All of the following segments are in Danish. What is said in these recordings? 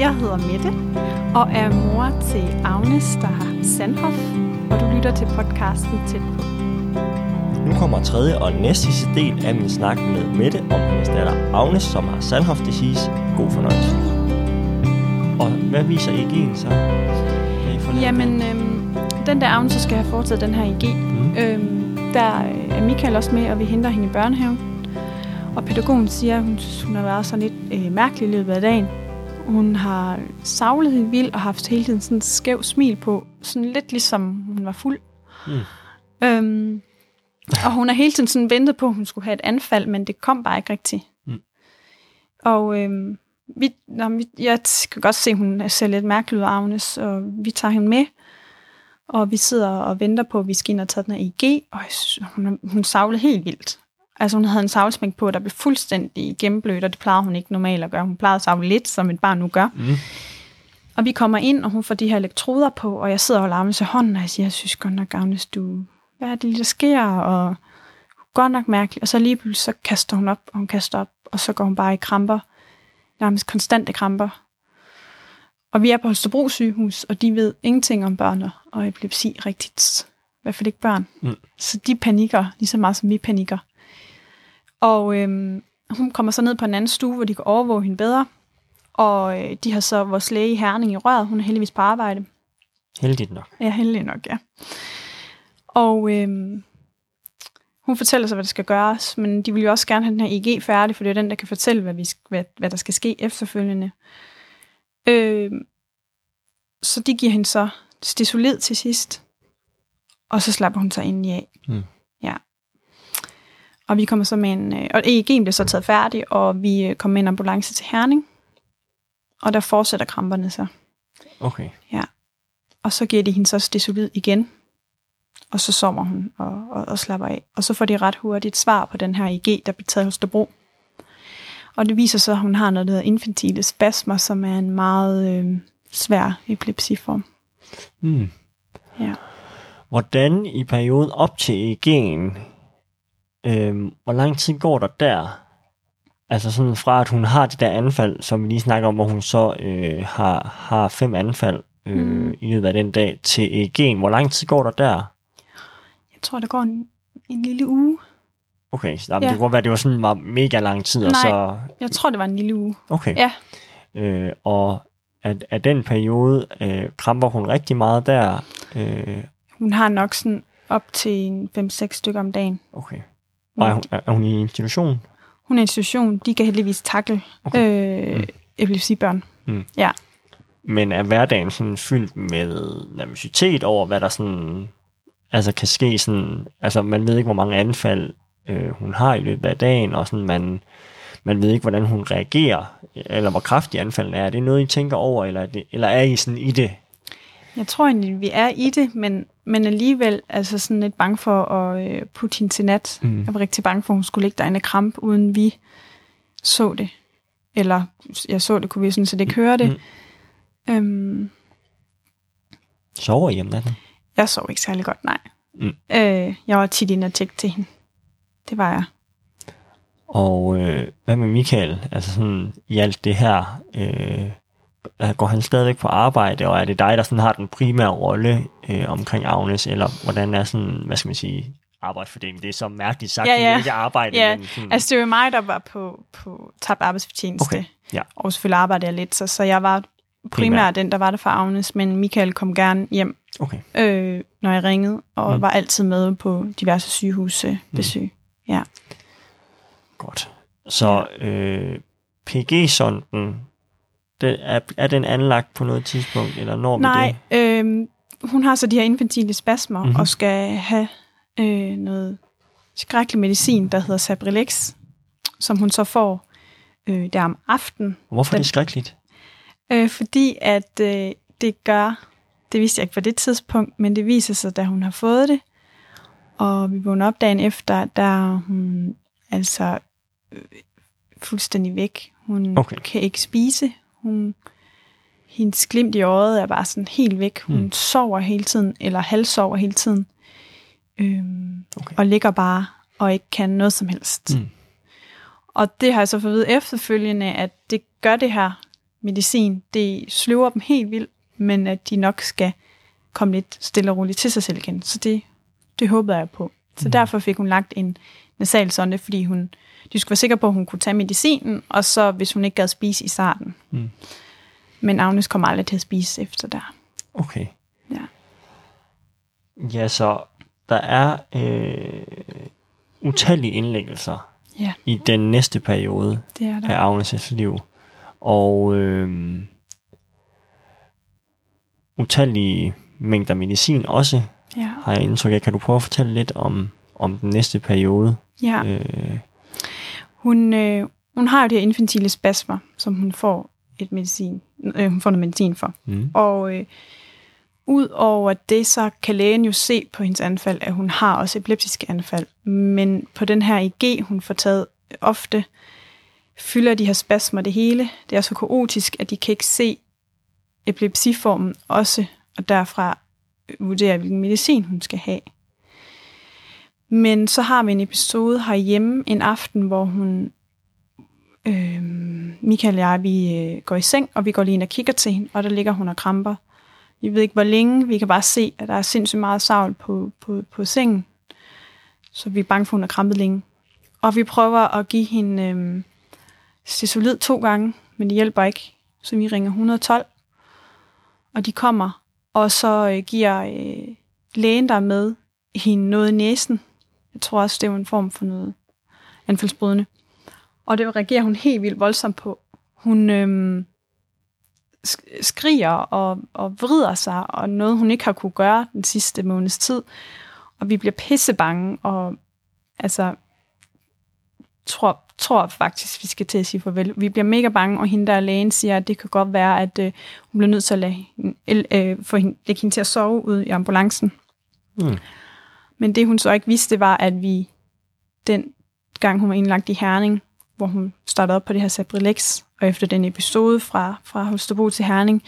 Jeg hedder Mette og er mor til Agnes, der har Sandhoff, og du lytter til podcasten Tæt på. Nu kommer tredje og næste sidste del af min snak med Mette om hendes datter Agnes, som har Sandhoff disease. God fornøjelse. Og hvad viser EG'en så? Jamen, øhm, den der Agnes, skal have foretaget den her IG. Mm. Øhm, der øh, er Michael også med, og vi henter hende i børnehaven. Og pædagogen siger, at hun, synes, hun har været sådan lidt øh, mærkelig i løbet af dagen. Hun har savlet helt vildt og haft hele tiden sådan en skæv smil på. Sådan lidt ligesom hun var fuld. Mm. Øhm, og hun har hele tiden sådan ventet på, at hun skulle have et anfald, men det kom bare ikke rigtigt. Mm. Og øhm, vi, nå, vi, jeg kan godt se, at hun ser lidt mærkelig ud, Agnes, og vi tager hende med. Og vi sidder og venter på, at vi skal ind og tage den her IG, og jeg synes, hun, hun savlede helt vildt. Altså hun havde en savlsmæng på, der blev fuldstændig gennemblødt, og det plejede hun ikke normalt at gøre. Hun plejede at savle lidt, som et barn nu gør. Mm. Og vi kommer ind, og hun får de her elektroder på, og jeg sidder og Agnes i hånden, og jeg siger, jeg synes godt nok, Agnes, du, hvad er det lige, der sker? Og godt nok mærkeligt. Og så lige pludselig, så kaster hun op, og hun kaster op, og så går hun bare i kramper. Nærmest konstante kramper. Og vi er på Holstebro sygehus, og de ved ingenting om børn og epilepsi rigtigt. I hvert fald ikke børn. Mm. Så de panikker lige så meget, som vi panikker. Og øhm, hun kommer så ned på en anden stue, hvor de kan overvåge hende bedre. Og øh, de har så vores læge i Herning i røret. Hun er heldigvis på arbejde. Heldigt nok. Ja, heldig nok, ja. Og øhm, hun fortæller så, hvad der skal gøres, men de vil jo også gerne have den her IG færdig, for det er den, der kan fortælle, hvad, vi, hvad, hvad der skal ske efterfølgende. Øhm, så de giver hende så stisolid til sidst, og så slapper hun sig ind i af. Mm. Ja. Og vi kommer så med en, øh, og EEG'en bliver så taget færdig, og vi øh, kommer med en ambulance til Herning, og der fortsætter kramperne så. Okay. Og så giver de hende så stisolid igen. Og så sover hun og, og, og slapper af. Og så får de ret hurtigt svar på den her IG, der bliver taget hos Hostebro. Og det viser så, at hun har noget, der hedder infantile spasmer, som er en meget øh, svær epilepsiform. Mm. Ja. Hvordan i perioden op til EG'en, øhm, hvor lang tid går der der? Altså sådan fra, at hun har det der anfald, som vi lige snakker om, hvor hun så øh, har, har fem anfald øh, Mm. i løbet af den dag til EG'en. Hvor lang tid går der der? Jeg tror, der går en, en lille uge. Okay, så jamen, Ja. det kunne godt være, det var sådan var mega lang tid, og Nej. så... Jeg tror, det var en lille uge. Okay. Ja. Øh, og at, at den periode øh, kramper hun rigtig meget der. Øh, Hun har nok sådan op til en 5-6 stykker om dagen. okay. Og er hun, er, hun i institution? Hun er en institution. De kan heldigvis takle Okay. øh, Mm. epilepsibørn. Men er hverdagen sådan fyldt med nervøsitet over, hvad der sådan, altså kan ske sådan, altså man ved ikke, hvor mange anfald øh, hun har i løbet af dagen, og sådan man, man ved ikke, hvordan hun reagerer, eller hvor kraftig anfalden er. Er det noget, I tænker over, eller er, det, eller er I sådan i det? Jeg tror egentlig, vi er i det, men, men alligevel altså sådan lidt bange for at øh, putte hende til nat. Mm. Jeg var rigtig bange for, at hun skulle ligge derinde og krampe, uden vi så det. Eller jeg så det, kunne vi sådan set ikke høre det. Mm. Øhm, Sover I om natten? jeg sov ikke særlig godt, nej. Mm. Øh, jeg var tit inde og tjekke til hende. Det var jeg. Og øh, hvad med Michael? Altså sådan i alt det her, øh, går han stadigvæk på arbejde, og er det dig, der sådan har den primære rolle øh, omkring Agnes, eller hvordan er sådan, hvad skal man sige, arbejdsfordeling? Det er så mærkeligt sagt, Ja, ja, ja. ikke arbejde, Ja, men sådan, Altså, det var mig, der var på, på tabt arbejdsfortjeneste. Okay, ja. Og selvfølgelig arbejdede jeg lidt, så, så jeg var primært Primært. den, der var der for Agnes, men Michael kom gerne hjem okay. øh, når jeg ringede, og. Mm. var altid med på diverse sygehusbesøg. Mm. Ja. Godt. Så øh, PG-sonden, det er, er den anlagt på noget tidspunkt, eller når vi Nej, det? øh, hun har så de her infantile spasmer, mm-hmm. Mhm. og skal have øh, noget skrækkelig medicin, der hedder Sabrilex, som hun så får øh, der om aftenen. Hvorfor er den- det skrækkeligt? Øh, fordi at øh, det gør, det vidste jeg ikke på det tidspunkt, men det viser sig, da hun har fået det, og vi vågner op dagen efter, der er hun altså øh, fuldstændig væk. Hun Okay. kan ikke spise. Hun, hendes glimt i øjet er bare sådan helt væk. Hun Mm. sover hele tiden, eller halvsover hele tiden. Øhm, Okay. Og ligger bare og ikke kan noget som helst. Mm. Og det har jeg så fået vide efterfølgende, at det gør det her medicin, det sløver dem helt vildt, men at de nok skal komme lidt stille og roligt til sig selv igen. Så det, det håbede jeg på. Så mm. derfor fik hun lagt en nasalsonde, fordi hun, de skulle være sikre på, at hun kunne tage medicinen, og så hvis hun ikke gad spise i starten. Mm. Men Agnes kommer aldrig til at spise efter der. Okay. Ja. Ja, så der er øh, utallige indlæggelser Ja, i den næste periode det er der. af Agnes' liv. Og øh, utallige mængder medicin også, Ja. har jeg indtryk af. Kan du prøve at fortælle lidt om, om den næste periode? ja. Øh, Hun, øh, hun har jo de her infantile spasmer, som hun får et medicin, øh, hun får noget medicin for. mm, Og øh, ud over det, så kan lægen jo se på hendes anfald, at hun har også epileptiske anfald. Men på den her IG, hun får taget ofte, fylder de her spasmer det hele. Det er så kaotisk, at de kan ikke se epilepsiformen også, og derfra vurdere, hvilken medicin hun skal have. Men så har vi en episode herhjemme en aften, hvor hun, øh, Michael og jeg, vi øh, går i seng, og vi går lige ind og kigger til hende, og der ligger hun og kramper. Vi ved ikke, hvor længe. Vi kan bare se, at der er sindssygt meget savl på, på, på sengen. Så vi er bange for, at hun har krampet længe. Og vi prøver at give hende øh, Stesolid to gange, men det hjælper ikke. Så vi ringer 112, og de kommer, og så øh, giver øh, lægen, der med, hende noget i næsen. Jeg tror også, det var en form for noget anfaldsbrydende. Og det reagerer hun helt vildt voldsomt på. Hun øh, skriger og, og vrider sig, og noget hun ikke har kunne gøre den sidste måneds tid. Og vi bliver pissebange, og altså, tror, tror faktisk, vi skal til at sige farvel. Vi bliver mega bange, og hende der er lægen siger, at det kan godt være, at øh, hun bliver nødt til at lade, hende- øh, få hende, lægge hende til at sove ude i ambulancen. mm, Men det hun så ikke vidste, var, at vi den gang, hun var indlagt i Herning, hvor hun startede op på det her Sabrilex, og efter den episode fra, fra Holstebro til Herning,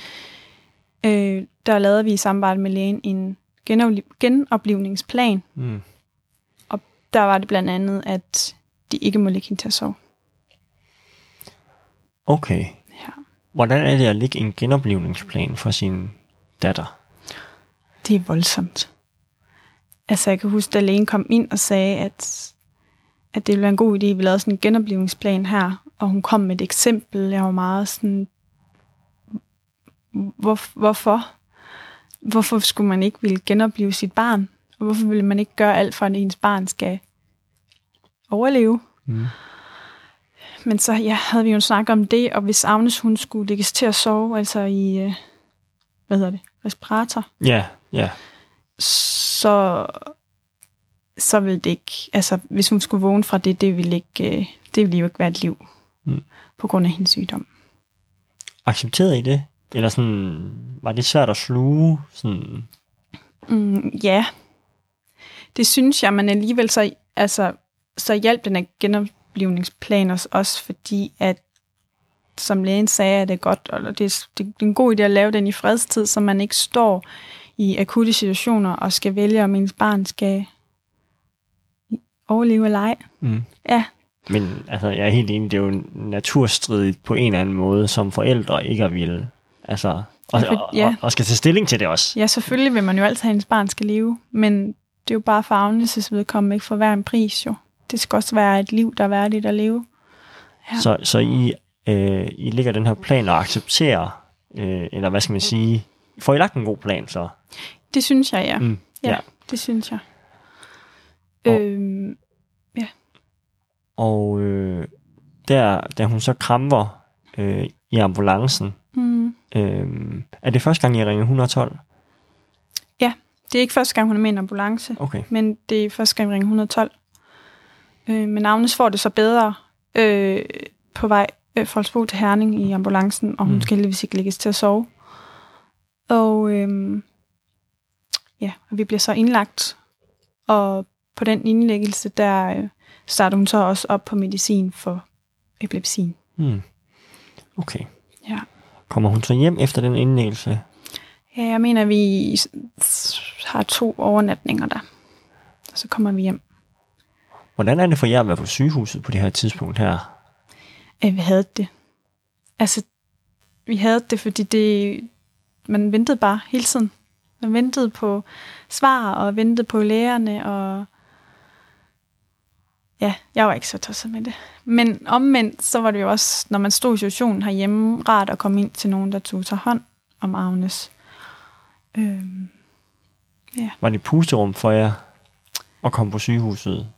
øh, der lavede vi i samarbejde med lægen en genopli- genoplivningsplan. mm. Der var det blandt andet, at de ikke må lægge hende til at sove. Okay. Ja. Hvordan er det at lægge en genoplevningsplan for sin datter? Det er voldsomt. Altså, jeg kan huske, da lægen kom ind og sagde, at, at det ville være en god idé, at vi lavede sådan en genoplevningsplan her, og hun kom med et eksempel. Jeg var meget sådan, hvor, hvorfor? Hvorfor skulle man ikke ville genopleve sit barn? Og hvorfor ville man ikke gøre alt for, at ens barn skal overleve? Mm. Men så ja, havde vi jo snakket om det, og hvis Agnes hun skulle lægges til at sove, altså i, øh, hvad hedder det, respirator, Ja, ja. så, så ville det ikke, altså hvis hun skulle vågne fra det, det ville ikke, øh, det ville jo ikke være et liv, Mm. på grund af hendes sygdom. Accepterede I det? Eller sådan, var det svært at sluge? Sådan, Mm, ja, det synes jeg, men alligevel så, altså, så hjalp den her genoplivningsplan os også, fordi at som lægen sagde, er det godt, og det er, det er en god idé at lave den i fredstid, så man ikke står i akutte situationer og skal vælge, om ens barn skal overleve eller ej. mm. Ja, Men altså, jeg er helt enig, det er jo naturstridigt på en eller anden måde, som forældre ikke at ville. Altså, og, Ja, for- ja. og, og skal tage stilling til det også. ja, selvfølgelig vil man jo altid have, at ens barn skal leve, men det er jo bare for Agnes' vedkommende ikke for hver en pris jo. Det skal også være et liv, der er værdigt at leve. Ja. Så, så I, øh, I ligger den her plan og accepterer, øh, eller hvad skal man sige, får I lagt en god plan så? Det synes jeg, ja. Mm, Ja, ja. ja. det synes jeg. Og- Øhm, Og øh, der, da hun så kramper øh, i ambulancen, mm, øh, er det første gang, I ringer 112? det er ikke første gang, hun er med i en ambulance, Okay. men det er første gang, vi ringer 112. Øh, men Agnes får det så bedre øh, på vej øh, fra Holstebro til Herning i ambulancen, og hun Mm. mm. skal heldigvis ikke lægges til at sove. Og øh, ja, og vi bliver så indlagt, og på den indlæggelse, der øh, starter hun så også op på medicin for epilepsien. Hmm. Okay. Ja. Kommer hun så hjem efter den indlæggelse? Ja, jeg mener, vi har to overnatninger der. Og så kommer vi hjem. Hvordan er det for jer at være på sygehuset på det her tidspunkt her? Øh, vi havde det. Altså, vi havde det, fordi det, man ventede bare hele tiden. Man ventede på svar, og ventede på lægerne, og ja, jeg var ikke så tosset med det. Men omvendt, så var det jo også, når man stod i situationen herhjemme, rart at komme ind til nogen, der tog sig hånd om Agnes. Øhm, ja. Var det pusterum for jer at komme på sygehuset?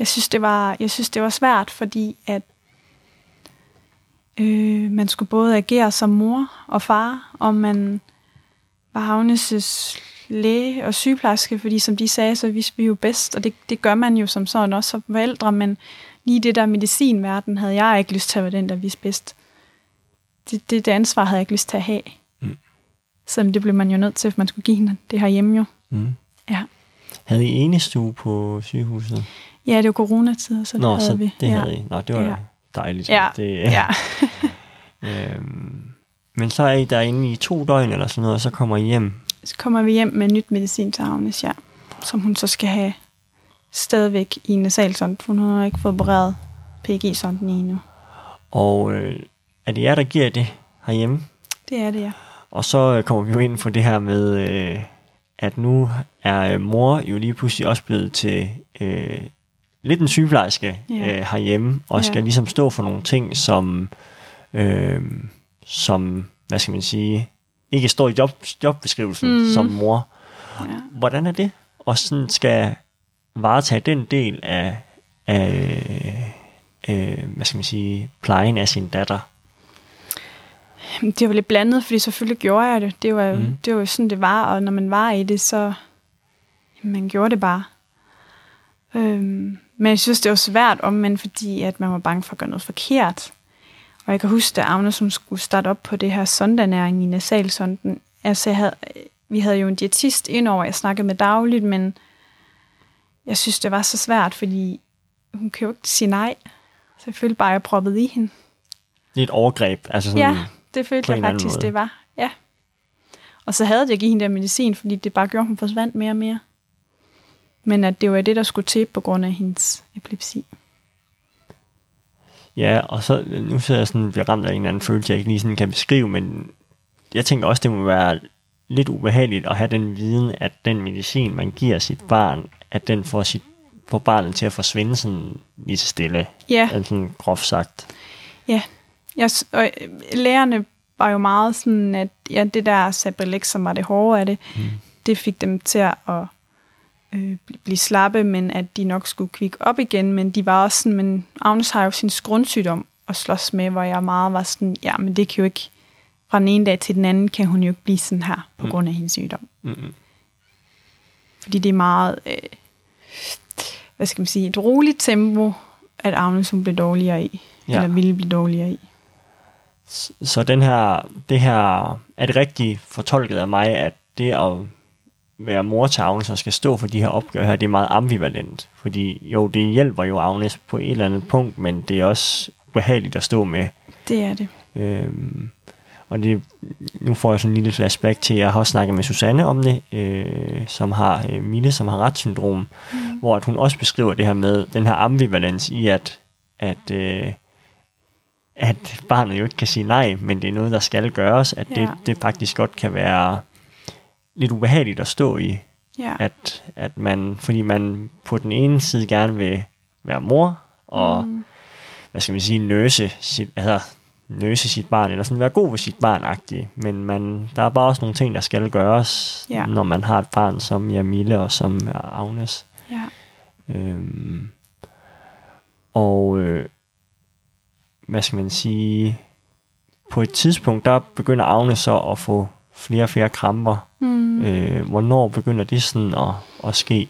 Jeg synes, det var, jeg synes, det var svært, fordi at øh, man skulle både agere som mor og far, og man var Agnes' læge og sygeplejerske, fordi som de sagde, så vidste vi jo bedst, og det, det gør man jo som sådan også som forældre, men lige det der medicinverden havde jeg ikke lyst til at være den, der vidste bedst. Det, det, det ansvar havde jeg ikke lyst til at have. Mm. Så det blev man jo nødt til, at man skulle give hende det her hjemme jo. Mm. Ja. Havde I enestue på sygehuset? Ja, det var coronatid, så Nå, havde så vi. det ja. havde I. Nå, det var Ja. dejligt. Ja, Det, ja. øhm, men så er I derinde i to døgn eller sådan noget, og så kommer I hjem. Så kommer vi hjem med nyt medicin til Agnes, ja. Som hun så skal have stadigvæk i nasalsond, for hun har ikke fået opereret PG-sonden i endnu. Og øh, er det jer, der giver det herhjemme? Det er det, ja. Og så øh, kommer vi jo ind på det her med, øh, at nu er øh, mor jo lige pludselig også blevet til øh, lidt en sygeplejerske Ja. øh, herhjemme, og Ja. skal ligesom stå for nogle ting, som, øh, som hvad skal man sige, ikke står i job, jobbeskrivelsen mm. som mor. ja. Hvordan er det? Og sådan skal varetage den del af, af øh, hvad skal man sige, plejen af sin datter. Det var lidt blandet, fordi selvfølgelig gjorde jeg det. Det var, mm. det var jo sådan, det var, og når man var i det, så man gjorde det bare. Øhm, men jeg synes, det var svært om, men fordi at man var bange for at gøre noget forkert. Og jeg kan huske, da Agnes som skulle starte op på det her sondernæring i nasalsonden, altså jeg havde, vi havde jo en diætist indover, jeg snakkede med dagligt, men jeg synes, det var så svært, fordi hun kan jo ikke sige nej. Så jeg følte bare, at jeg proppede i hende. Det er et overgreb. Altså sådan, Ja, det følte jeg faktisk, det var. Ja. Og så havde jeg givet hende der medicin, fordi det bare gjorde, at hun forsvandt mere og mere. Men at det var det, der skulle til på grund af hendes epilepsi. Ja, og så nu sidder jeg sådan, bliver ramt af en eller anden følelse, jeg ikke lige sådan kan beskrive, men jeg tænker også, det må være lidt ubehageligt at have den viden, at den medicin, man giver sit barn, at den får, sit, får barnet til at forsvinde sådan lige så stille, Ja, altså sådan groft sagt. ja. Jeg, og øh, lærerne var jo meget sådan, at ja, det der Sabalex, som var det hårde af det, mm. det fik dem til at øh, bl- blive slappe, men at de nok skulle kvikke op igen. Men de var også sådan, men Agnes har jo sin grundsygdom at slås med, hvor jeg meget var sådan, ja, men det kan jo ikke, fra den ene dag til den anden, kan hun jo ikke blive sådan her, på grund af hendes sygdom. Mm-mm. Fordi det er meget, øh, hvad skal man sige, et roligt tempo, at Agnes hun blev dårligere i, ja. eller ville blive dårligere i. Så den her, det her, er det rigtigt fortolket af mig, at det at være mor til Agnes og skal stå for de her opgaver her, det er meget ambivalent. Fordi jo, det hjælper jo Agnes på et eller andet punkt, men det er også behageligt at stå med. Det er det. Øhm, og det, nu får jeg sådan en lille flashback til, jeg har også snakket med Susanne om det, øh, som har øh, Mille, som har retssyndrom, mm. hvor at hun også beskriver det her med den her ambivalens i, at, at, øh, at barnet jo ikke kan sige nej, men det er noget, der skal gøres, at det, Ja. det faktisk godt kan være lidt ubehageligt at stå i, Ja. at, at man, fordi man på den ene side gerne vil være mor, og Mm. hvad skal man sige, nøse sit, altså, nøse sit barn, eller sådan være god ved sit barn -agtig. Men man, der er bare også nogle ting, der skal gøres, Ja. når man har et barn som Jamile og som Agnes. ja. Øhm, og øh, hvad skal man sige, på et tidspunkt, der begynder Agnes så at få flere og flere kramper. Mm. Øh, hvornår begynder det sådan at, at ske?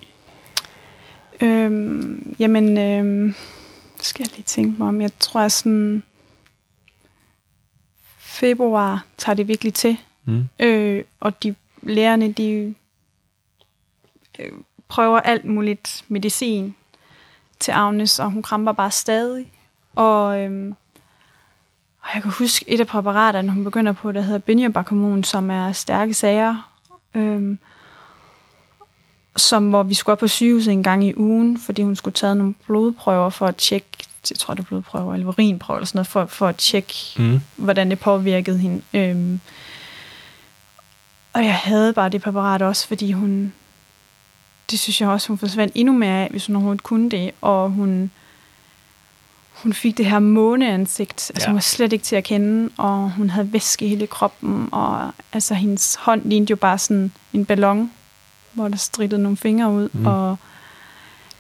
Øhm, jamen, øhm, skal jeg lige tænke mig om. Jeg tror, at sådan februar tager det virkelig til. Mm. Øh, og de lærerne, de øh, prøver alt muligt medicin til Agnes, og hun kramper bare stadig. Og, øhm, og jeg kan huske et af præparaterne, hun begynder på, der hedder Binjabakumon, som er stærke sager. Øhm, som hvor vi skulle op på sygehuset en gang i ugen, fordi hun skulle tage nogle blodprøver for at tjekke jeg tror, det er blodprøver, eller urinprøver, eller sådan noget, for, for at tjekke, Mm. hvordan det påvirkede hende. Øhm, og jeg havde bare det præparat også, fordi hun, det synes jeg også, hun forsvandt endnu mere af, hvis hun overhovedet kunne det, og hun, hun fik det her måneansigt, altså Ja. hun var slet ikke til at kende, og hun havde væske i hele kroppen, og altså hendes hånd lignede jo bare sådan en ballon, hvor der strittede nogle fingre ud, Mm. og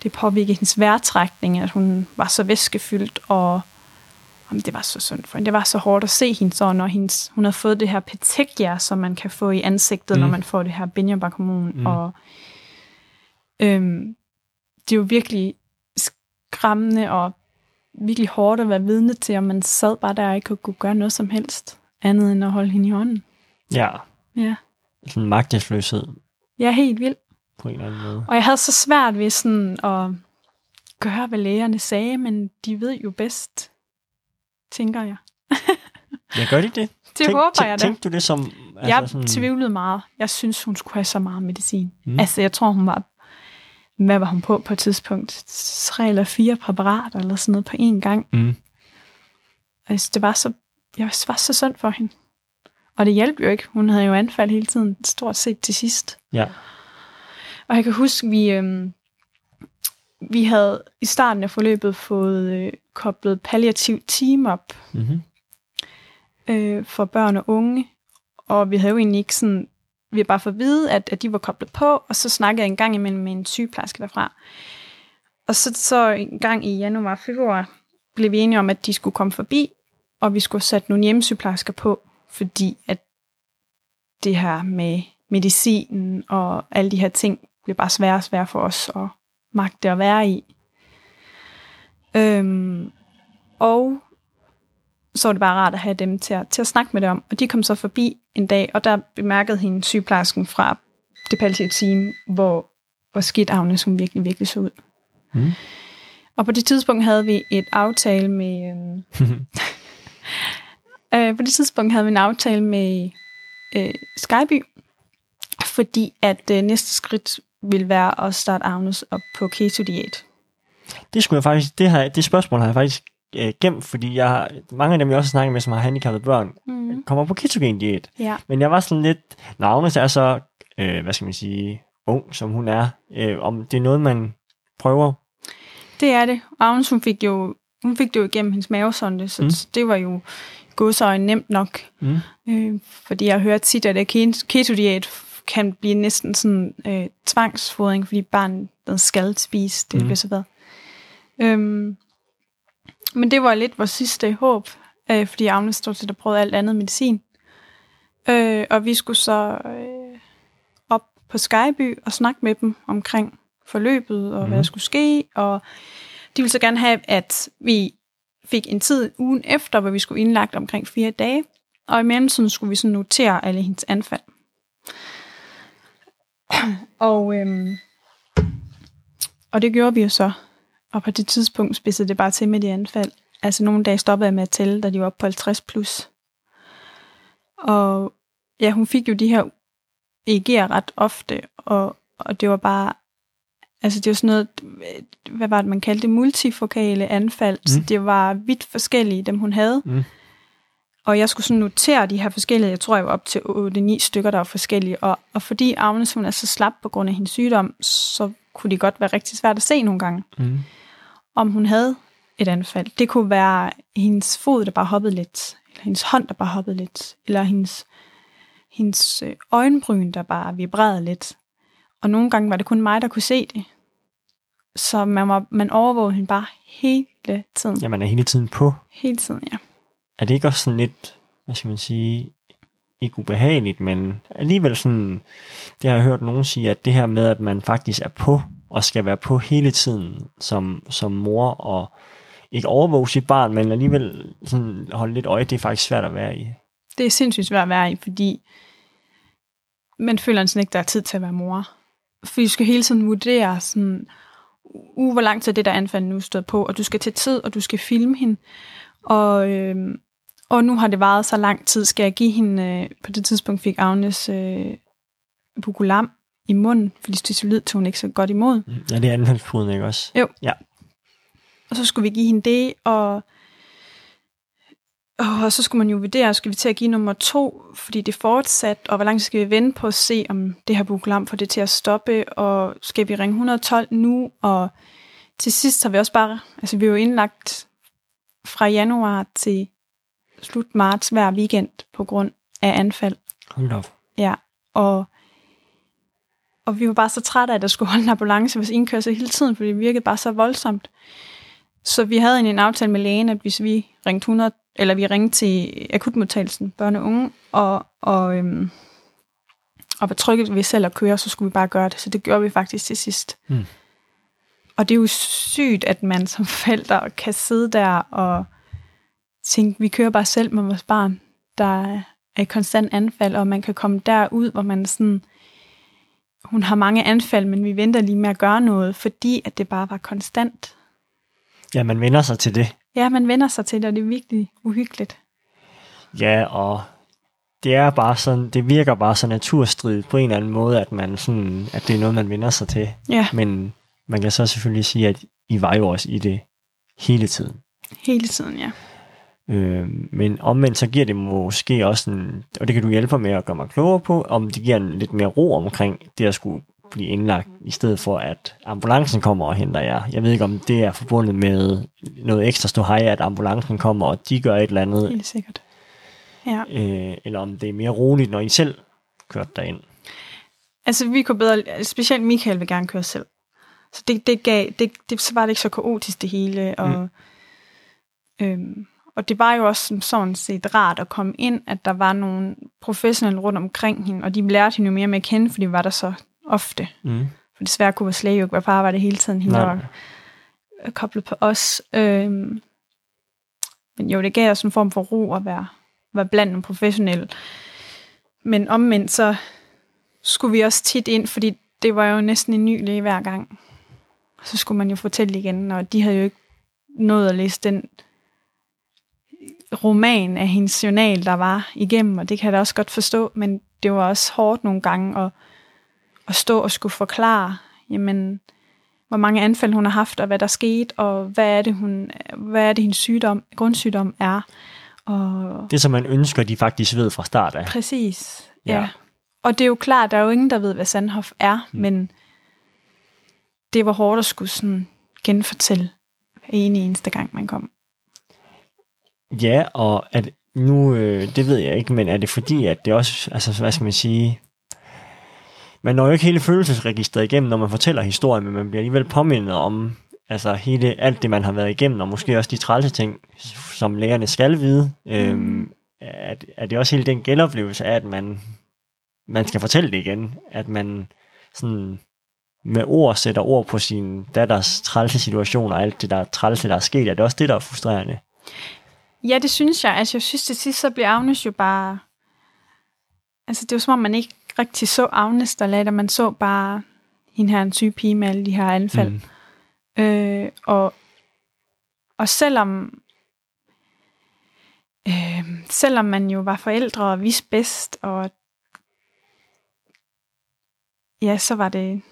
det påvirkede hendes vejrtrækning, at hun var så væskefyldt, og jamen, det var så synd for hende. Det var så hårdt at se hende så, når hendes, hun havde fået det her petekia, som man kan få i ansigtet, Mm. når man får det her binjerbarkhormon. Mm. Mm. Og øhm, det er jo virkelig skræmmende og virkelig hårdt at være vidne til, og man sad bare der og ikke kunne gøre noget som helst, andet end at holde hende i hånden. Ja, Ja, sådan magtesløshed jeg er helt vild. på en eller anden måde. Og jeg havde så svært ved sådan at gøre, hvad lægerne sagde, men de ved jo bedst, tænker jeg. Ja, gør de det? Det Tænk- håber tænk- jeg da. Tænkte du det som... Altså jeg sådan... tvivlede meget. Jeg synes, hun skulle have så meget medicin. Mm. Altså, jeg tror, hun var... Hvad var hun på på et tidspunkt? Tre eller fire præparater eller sådan noget på én gang. Mm. Altså, det var så... Jeg var så synd for hende. Og det hjalp jo ikke. Hun havde jo anfald hele tiden, stort set til sidst. Ja. Og jeg kan huske, vi, øhm, vi havde i starten af forløbet fået øh, koblet palliativ team op Mm-hmm. øh, for børn og unge. Og vi havde jo egentlig ikke sådan, vi bare fået at vide, at, at de var koblet på, og så snakkede jeg en gang imellem med en sygeplejerske derfra. Og så, så en gang i januar, februar, blev vi enige om, at de skulle komme forbi, og vi skulle sætte nogle hjemmesygeplejersker på, fordi at det her med medicinen og alle de her ting blev bare sværere og sværere for os at magte at være i. Øhm, og så var det bare rart at have dem til at, til at snakke med det om. Og de kom så forbi en dag, og der bemærkede hende sygeplejersken fra det palliative team, hvor, hvor skidt Agnes hun virkelig, virkelig så ud. Mm. Og på det tidspunkt havde vi et aftale med... Øhm, øh, på det tidspunkt havde vi en aftale med øh, Skyby, fordi at øh, næste skridt ville være at starte Agnes op på keto-diæt. Det skulle jeg faktisk, det, har, det spørgsmål har jeg faktisk øh, gemt, fordi jeg har, mange af dem, jeg også har snakket med, som har handicappede børn, Mm. kommer på ketogen diæt. Ja. Men jeg var sådan lidt, når Agnes er så, øh, hvad skal man sige, ung som hun er, øh, om det er noget, man prøver. Det er det. Agnes, hun fik jo hun fik det jo igennem hendes mavesonde, så Mm. det var jo godsøjne nemt nok. Mm. Øh, fordi jeg har hørt tit, at keto-diæt kan blive næsten sådan øh, tvangsfodring, fordi barnet skal spise det, Mm. bliver så hvad. Øhm, men det var lidt vores sidste håb, øh, fordi Agnes stod til at prøve alt andet medicin. Øh, og vi skulle så øh, op på Skyby og snakke med dem omkring forløbet og mm. hvad der skulle ske. Og de ville så gerne have, at vi fik en tid ugen efter, hvor vi skulle indlagt omkring fire dage. Og i mellemtiden skulle vi så notere alle hendes anfald. og, øhm, og det gjorde vi jo så. Og på det tidspunkt spidsede det bare til med de anfald. Altså nogle dage stoppede jeg med at tælle, da de var oppe på 50 plus. Og ja, hun fik jo de her EG'er ret ofte, og, og det var bare, altså det var sådan noget, hvad var det, man kaldte det, multifokale anfald. Mm. Så det var vidt forskellige, dem hun havde. Mm. Og jeg skulle sådan notere de her forskellige, jeg tror jeg var op til 8-9 stykker, der var forskellige. Og, og fordi Agnes hun er så slap på grund af hendes sygdom, så kunne det godt være rigtig svært at se nogle gange, Mm. om hun havde et anfald. Det kunne være hendes fod, der bare hoppede lidt, eller hendes hånd, der bare hoppede lidt, eller hendes, hendes øh, øjenbryn, der bare vibrerede lidt. Og nogle gange var det kun mig, der kunne se det. Så man, var, man overvågede hende bare hele tiden. Ja, man er hele tiden på. Hele tiden, ja. Er det ikke også sådan lidt, hvad skal man sige, ikke ubehageligt, men alligevel sådan, det har jeg hørt nogen sige, at det her med, at man faktisk er på, og skal være på hele tiden som, som mor, og ikke overvåge sit barn, men alligevel sådan holde lidt øje, det er faktisk svært at være i. Det er sindssygt svært at være i, fordi man føler sådan ikke, der er tid til at være mor. For du skal hele tiden vurdere, sådan, uh, hvor lang tid det der anfald nu stået på, og du skal til tid, og du skal filme hende. Og, øh, og nu har det varet så lang tid, skal jeg give hende, øh, på det tidspunkt fik Agnes øh, bukulam i munden, fordi stisolid tog hun ikke så godt imod. Ja, det er anfaldsbruden, ikke også? Jo. Ja. og så skulle vi give hende det, og, og så skulle man jo vurdere, skal vi til at give nummer to, fordi det fortsat, og hvor lang tid skal vi vente på at se, om det her bukolam får det til at stoppe, og skal vi ringe 112 nu, og til sidst har vi også bare, altså vi er jo indlagt fra januar til slut marts hver weekend på grund af anfald. Hold op. Ja, og, og vi var bare så trætte af, at der skulle holde en ambulance hvis indkørsel hele tiden, fordi det virkede bare så voldsomt. Så vi havde en, aftale med lægen, at hvis vi ringte 100, eller vi ringte til akutmodtagelsen, børne og unge, og, og, øhm, og var trykket ved selv at køre, så skulle vi bare gøre det. Så det gjorde vi faktisk til sidst. Mm. Og det er jo sygt, at man som forælder kan sidde der og tænke, vi kører bare selv med vores barn, der er i konstant anfald, og man kan komme derud, hvor man sådan, hun har mange anfald, men vi venter lige med at gøre noget, fordi at det bare var konstant. Ja, man vender sig til det. Ja, man vender sig til det, og det er virkelig uhyggeligt. Ja, og det er bare sådan, det virker bare så naturstridigt på en eller anden måde, at man sådan, at det er noget, man vender sig til. Ja, Men man kan så selvfølgelig sige, at I var jo også i det hele tiden. hele tiden, ja. Øh, men omvendt så giver det måske også en, og det kan du hjælpe mig med at gøre mig klogere på, om det giver en lidt mere ro omkring det at skulle blive indlagt, i stedet for at ambulancen kommer og henter jer. Jeg ved ikke, om det er forbundet med noget ekstra ståhej, at ambulancen kommer, og de gør et eller andet, Helt sikkert. Ja. øh, eller om det er mere roligt, når I selv kørte derind. Altså, vi kunne bedre, specielt Michael vil gerne køre selv. Så det, det gav, det, det, så var det ikke så kaotisk det hele, og, mm. øhm, og det var jo også som sådan set rart at komme ind, at der var nogle professionelle rundt omkring hende, og de lærte hende jo mere med at kende, fordi var der så ofte. Mm. For desværre kunne vores læge jo ikke være på arbejde hele tiden. Hende var koblet på os. Øhm, men jo, det gav os en form for ro at være, være blandt en professionel. Men omvendt så skulle vi også tit ind, fordi det var jo næsten en ny læge hver gang. Så skulle man jo fortælle igen, og de havde jo ikke nået at læse den roman af hendes journal, der var igennem, og det kan jeg da også godt forstå, men det var også hårdt nogle gange at, at stå og skulle forklare, jamen, hvor mange anfald hun har haft, og hvad der skete, og hvad er det, hun, hvad er det hendes sygdom, grundsygdom er. Og Det, som man ønsker, de faktisk ved fra start af. præcis, Ja. ja. Og det er jo klart, der er jo ingen, der ved, hvad Sandhoff er, mm. men det var hårdt at skulle sådan genfortælle en eneste gang, man kom. Ja, og at nu, øh, det ved jeg ikke, men er det fordi, at det også, altså hvad skal man sige, man når jo ikke hele følelsesregistret igennem, når man fortæller historien, men man bliver alligevel påmindet om altså hele, alt det, man har været igennem, og måske også de trælse ting, som lægerne skal vide. Mm. Øhm, er, er det også hele den genoplevelse af, at man, man skal fortælle det igen, at man sådan med ord sætter ord på sin datters trælse situation, og alt det der trælse, der er sket, er det også det, der er frustrerende? Ja, det synes jeg. Altså, jeg synes til sidst, så blev Agnes jo bare... Altså, det var som om, man ikke rigtig så Agnes, der lagde, man så bare hende her en syge pige med alle de her anfald. Mm. Øh, og, og selvom... Øh, selvom man jo var forældre og vidste bedst, og ja, så var det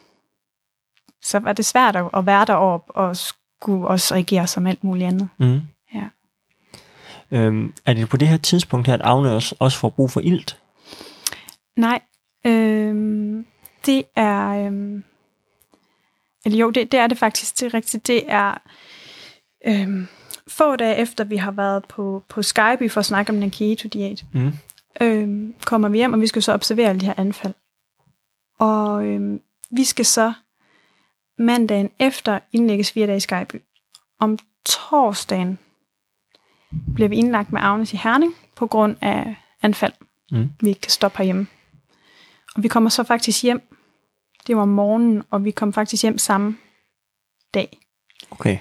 så var det svært at, at være deroppe og skulle også reagere som alt muligt andet. Mm. Øhm, er det på det her tidspunkt her, at Agne også, også får brug for ilt? Nej, øhm, det er... Øhm, eller jo, det, det er det faktisk, det er rigtigt. Det er øhm, få dage efter, vi har været på, på Skype for at snakke om den keto-diæt, Mm. øhm, kommer vi hjem, og vi skal så observere alle de her anfald. Og øhm, vi skal så mandagen efter indlægges fire dage i Skype. Om torsdagen bliver vi indlagt med Agnes i Herning på grund af anfald. Mm. Vi ikke kan stoppe herhjemme. Og vi kommer så faktisk hjem. Det var om morgenen, og vi kom faktisk hjem samme dag. Okay.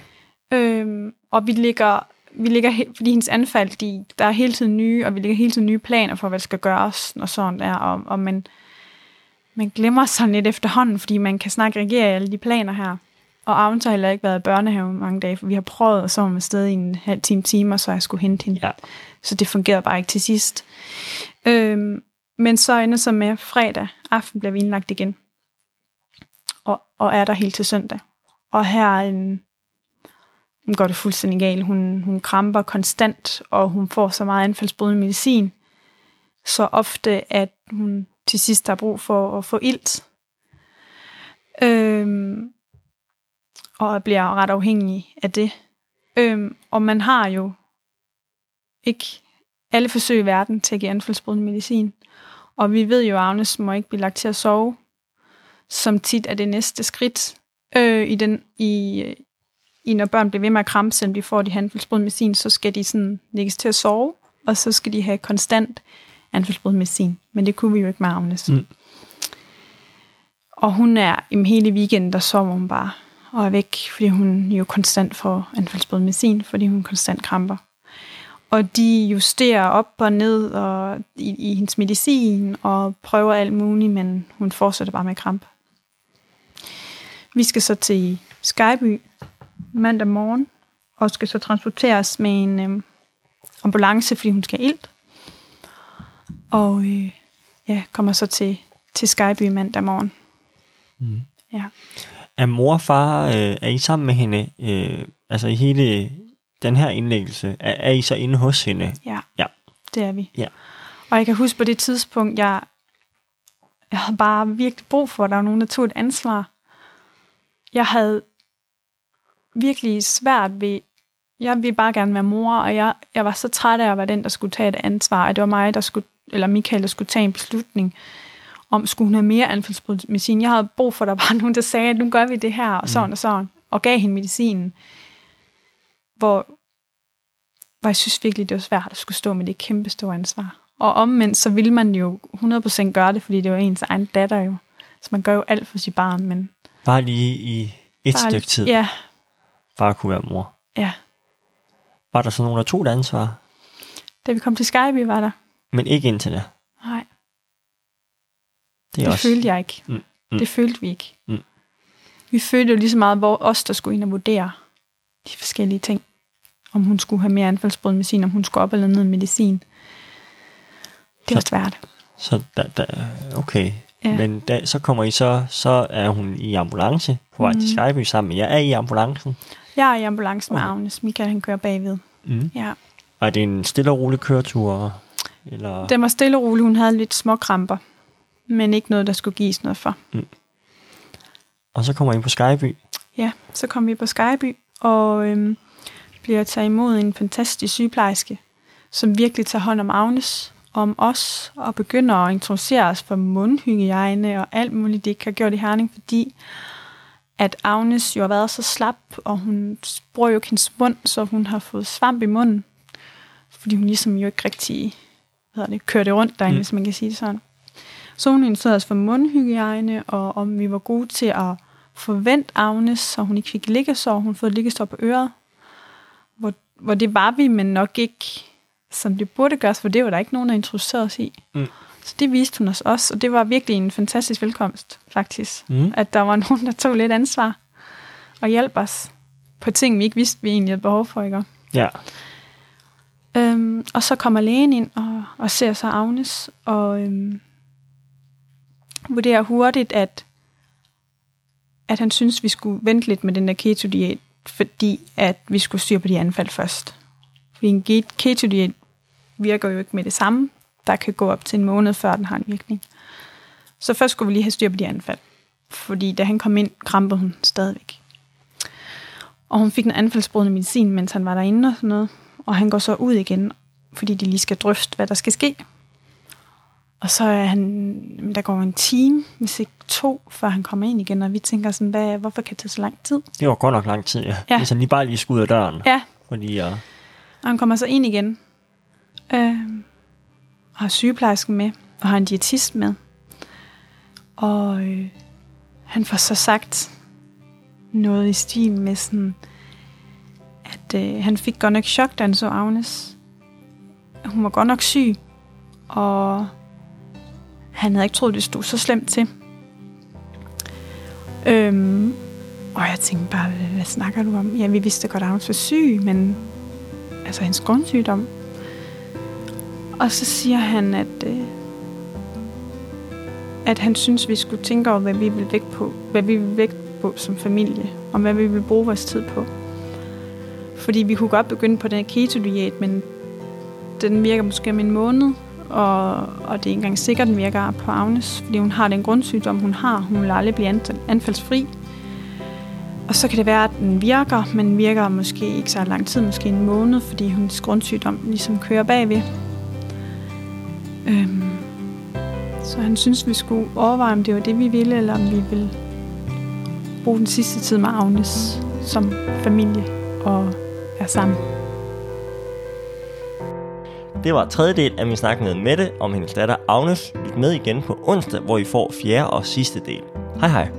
Øhm, og vi ligger, vi ligger fordi hendes anfald, de, der er hele tiden nye, og vi ligger hele tiden nye planer for, hvad der skal gøres, og sådan der. Og, og man, man glemmer sådan lidt efterhånden, fordi man kan snakke reagere i alle de planer her. Og Agnes har heller ikke været i børnehave mange dage, for vi har prøvet at sove afsted i en halv time, timer, så jeg skulle hente hende. Ja. Så det fungerede bare ikke til sidst. Øhm, men så ender så med fredag aften bliver vi indlagt igen. Og, og er der helt til søndag. Og her en, hun går det fuldstændig galt. Hun, hun kramper konstant, og hun får så meget anfaldsbrydende medicin, så ofte, at hun til sidst har brug for at få ilt. Øhm, og bliver ret afhængig af det. Øhm, og man har jo ikke alle forsøg i verden til at give anfaldsbrydende medicin. Og vi ved jo, at Agnes må ikke blive lagt til at sove, som tit er det næste skridt øh, i den, i, i, når børn bliver ved med at krampe, selvom de får de anfaldsbrydende medicin, så skal de sådan lægges til at sove, og så skal de have konstant anfaldsbrydende medicin. Men det kunne vi jo ikke med Agnes. Mm. Og hun er i hele weekenden, der sover hun bare og er væk, fordi hun jo konstant får anfaldsbrydende medicin, fordi hun konstant kramper. Og de justerer op og ned og i, i hendes medicin og prøver alt muligt, men hun fortsætter bare med kramp. Vi skal så til Skyby mandag morgen, og skal så transporteres med en øh, ambulance, fordi hun skal ild. Og øh, ja, kommer så til, til Skyby mandag morgen. Mm. Ja. Er mor og far, øh, er I sammen med hende, øh, altså i hele den her indlæggelse, er, er I så inde hos hende? Ja, Ja. det er vi. Ja. Og jeg kan huske på det tidspunkt, jeg, jeg havde bare virkelig brug for, at der var nogen, der tog et ansvar. Jeg havde virkelig svært ved, jeg ville bare gerne være mor, og jeg, jeg var så træt af at være den, der skulle tage et ansvar, at det var mig, der skulle, eller Michael, der skulle tage en beslutning om, skulle hun have mere anfaldsbrydende medicin. Jeg havde brug for, at der var nogen, der sagde, at nu gør vi det her, og sådan og sådan, og gav hende medicinen. Hvor, hvor jeg synes virkelig, det var svært at skulle stå med det kæmpe store ansvar. Og omvendt, så ville man jo 100% gøre det, fordi det var ens egen datter jo. Så man gør jo alt for sit barn, men... Bare lige i et bare- stykke tid, Ja, bare kunne være mor. ja. Var der så nogen, der tog et ansvar, Da vi kom til Skyby, var der. men ikke indtil det? Nej, Det det, også... følte jeg ikke. Mm, mm. Det følte vi ikke. Mm. Vi følte jo lige så meget, hvor os, der skulle ind og vurdere de forskellige ting. Om hun skulle have mere anfaldsbrydende medicin, om hun skulle op eller ned med medicin. Det var Så- svært. Så da, da, okay. Ja. Men da, så kommer I så, så er hun i ambulance på vej mm. til Skyby sammen med jer. Er I ambulancen? Jeg er i ambulance med Okay. Agnes. Michael, han kører bagved. Mm. Ja. Og er det en stille og rolig køretur? Eller? Den var stille og rolig. Hun havde lidt små kramper. Men ikke noget, der skulle gives noget for. Og så kommer I på Skyby. Ja, så kom vi på Skyby, og øhm, bliver taget imod en fantastisk sygeplejerske, som virkelig tager hånd om Agnes, om os, og begynder at introducere os for mundhygiejne og alt muligt, de ikke har gjort i Herning, fordi at Agnes jo har været så slap, og hun bruger jo ikke hendes mund, så hun har fået svamp i munden, fordi hun ligesom jo ikke rigtig hvad det, kørte rundt derinde, mm. Mm. hvis man kan sige det sådan. Så hun introducerede os for mundhygiejne, og om vi var gode til at forvente Agnes, så hun ikke fik liggesår. Hun fik liggesår på øret. Hvor, hvor det var vi, men nok ikke, som det burde gøres, for det var der ikke nogen, der introducerede os i. Mm. Så det viste hun os også, og det var virkelig en fantastisk velkomst, faktisk. Mm. At der var nogen, der tog lidt ansvar og hjalp os på ting, vi ikke vidste, vi egentlig havde behov for. Ikke? Ja. Øhm, og så kommer lægen ind og, og ser så Agnes, og øhm, vurderer hurtigt, at, at han synes, vi skulle vente lidt med den der keto-diæt, fordi at vi skulle styre på de anfald først. Fordi en ge- keto-diæt virker jo ikke med det samme. Der kan gå op til en måned, før den har en virkning. Så først skulle vi lige have styr på de anfald. Fordi da han kom ind, krampede hun stadigvæk. Og hun fik en anfaldsbrydende medicin, mens han var derinde og sådan noget. Og han går så ud igen, fordi de lige skal drøfte, hvad der skal ske. Og så er han, der går en time, hvis ikke to, før han kommer ind igen, og vi tænker sådan, hvad, hvorfor kan det tage så lang tid? Det var godt nok lang tid, ja. Ja. Hvis han lige bare lige skulle ud af døren. Ja, Fordi, uh, og han kommer så ind igen, øh, og har sygeplejersken med, og har en diætist med. Og øh, han får så sagt noget i stil med sådan, at øh, han fik godt nok chok, da han så Agnes. Hun var godt nok syg, og han havde ikke troet, det stod så slemt til. Øhm, og jeg tænkte bare, hvad, snakker du om? Ja, vi vidste godt, at han var syg, men altså hans grundsygdom. Og så siger han, at, øh, at han synes, vi skulle tænke over, hvad vi vil vægt på, hvad vi vil vægt på som familie, og hvad vi vil bruge vores tid på. Fordi vi kunne godt begynde på den keto-diæt, men den virker måske om en måned, og, og det er ikke engang sikkert, den virker på Agnes, fordi hun har den grundsygdom, hun har. Hun vil aldrig blive anfaldsfri. Og så kan det være, at den virker, men virker måske ikke så lang tid, måske en måned, fordi hendes grundsygdom ligesom kører bagved. Øhm, så han synes, vi skulle overveje, om det var det, vi ville, eller om vi ville bruge den sidste tid med Agnes som familie og være sammen. Det var tredje del af min snak med Mette om hendes datter Agnes. Lyt med igen på onsdag, hvor I får fjerde og sidste del. Hej hej.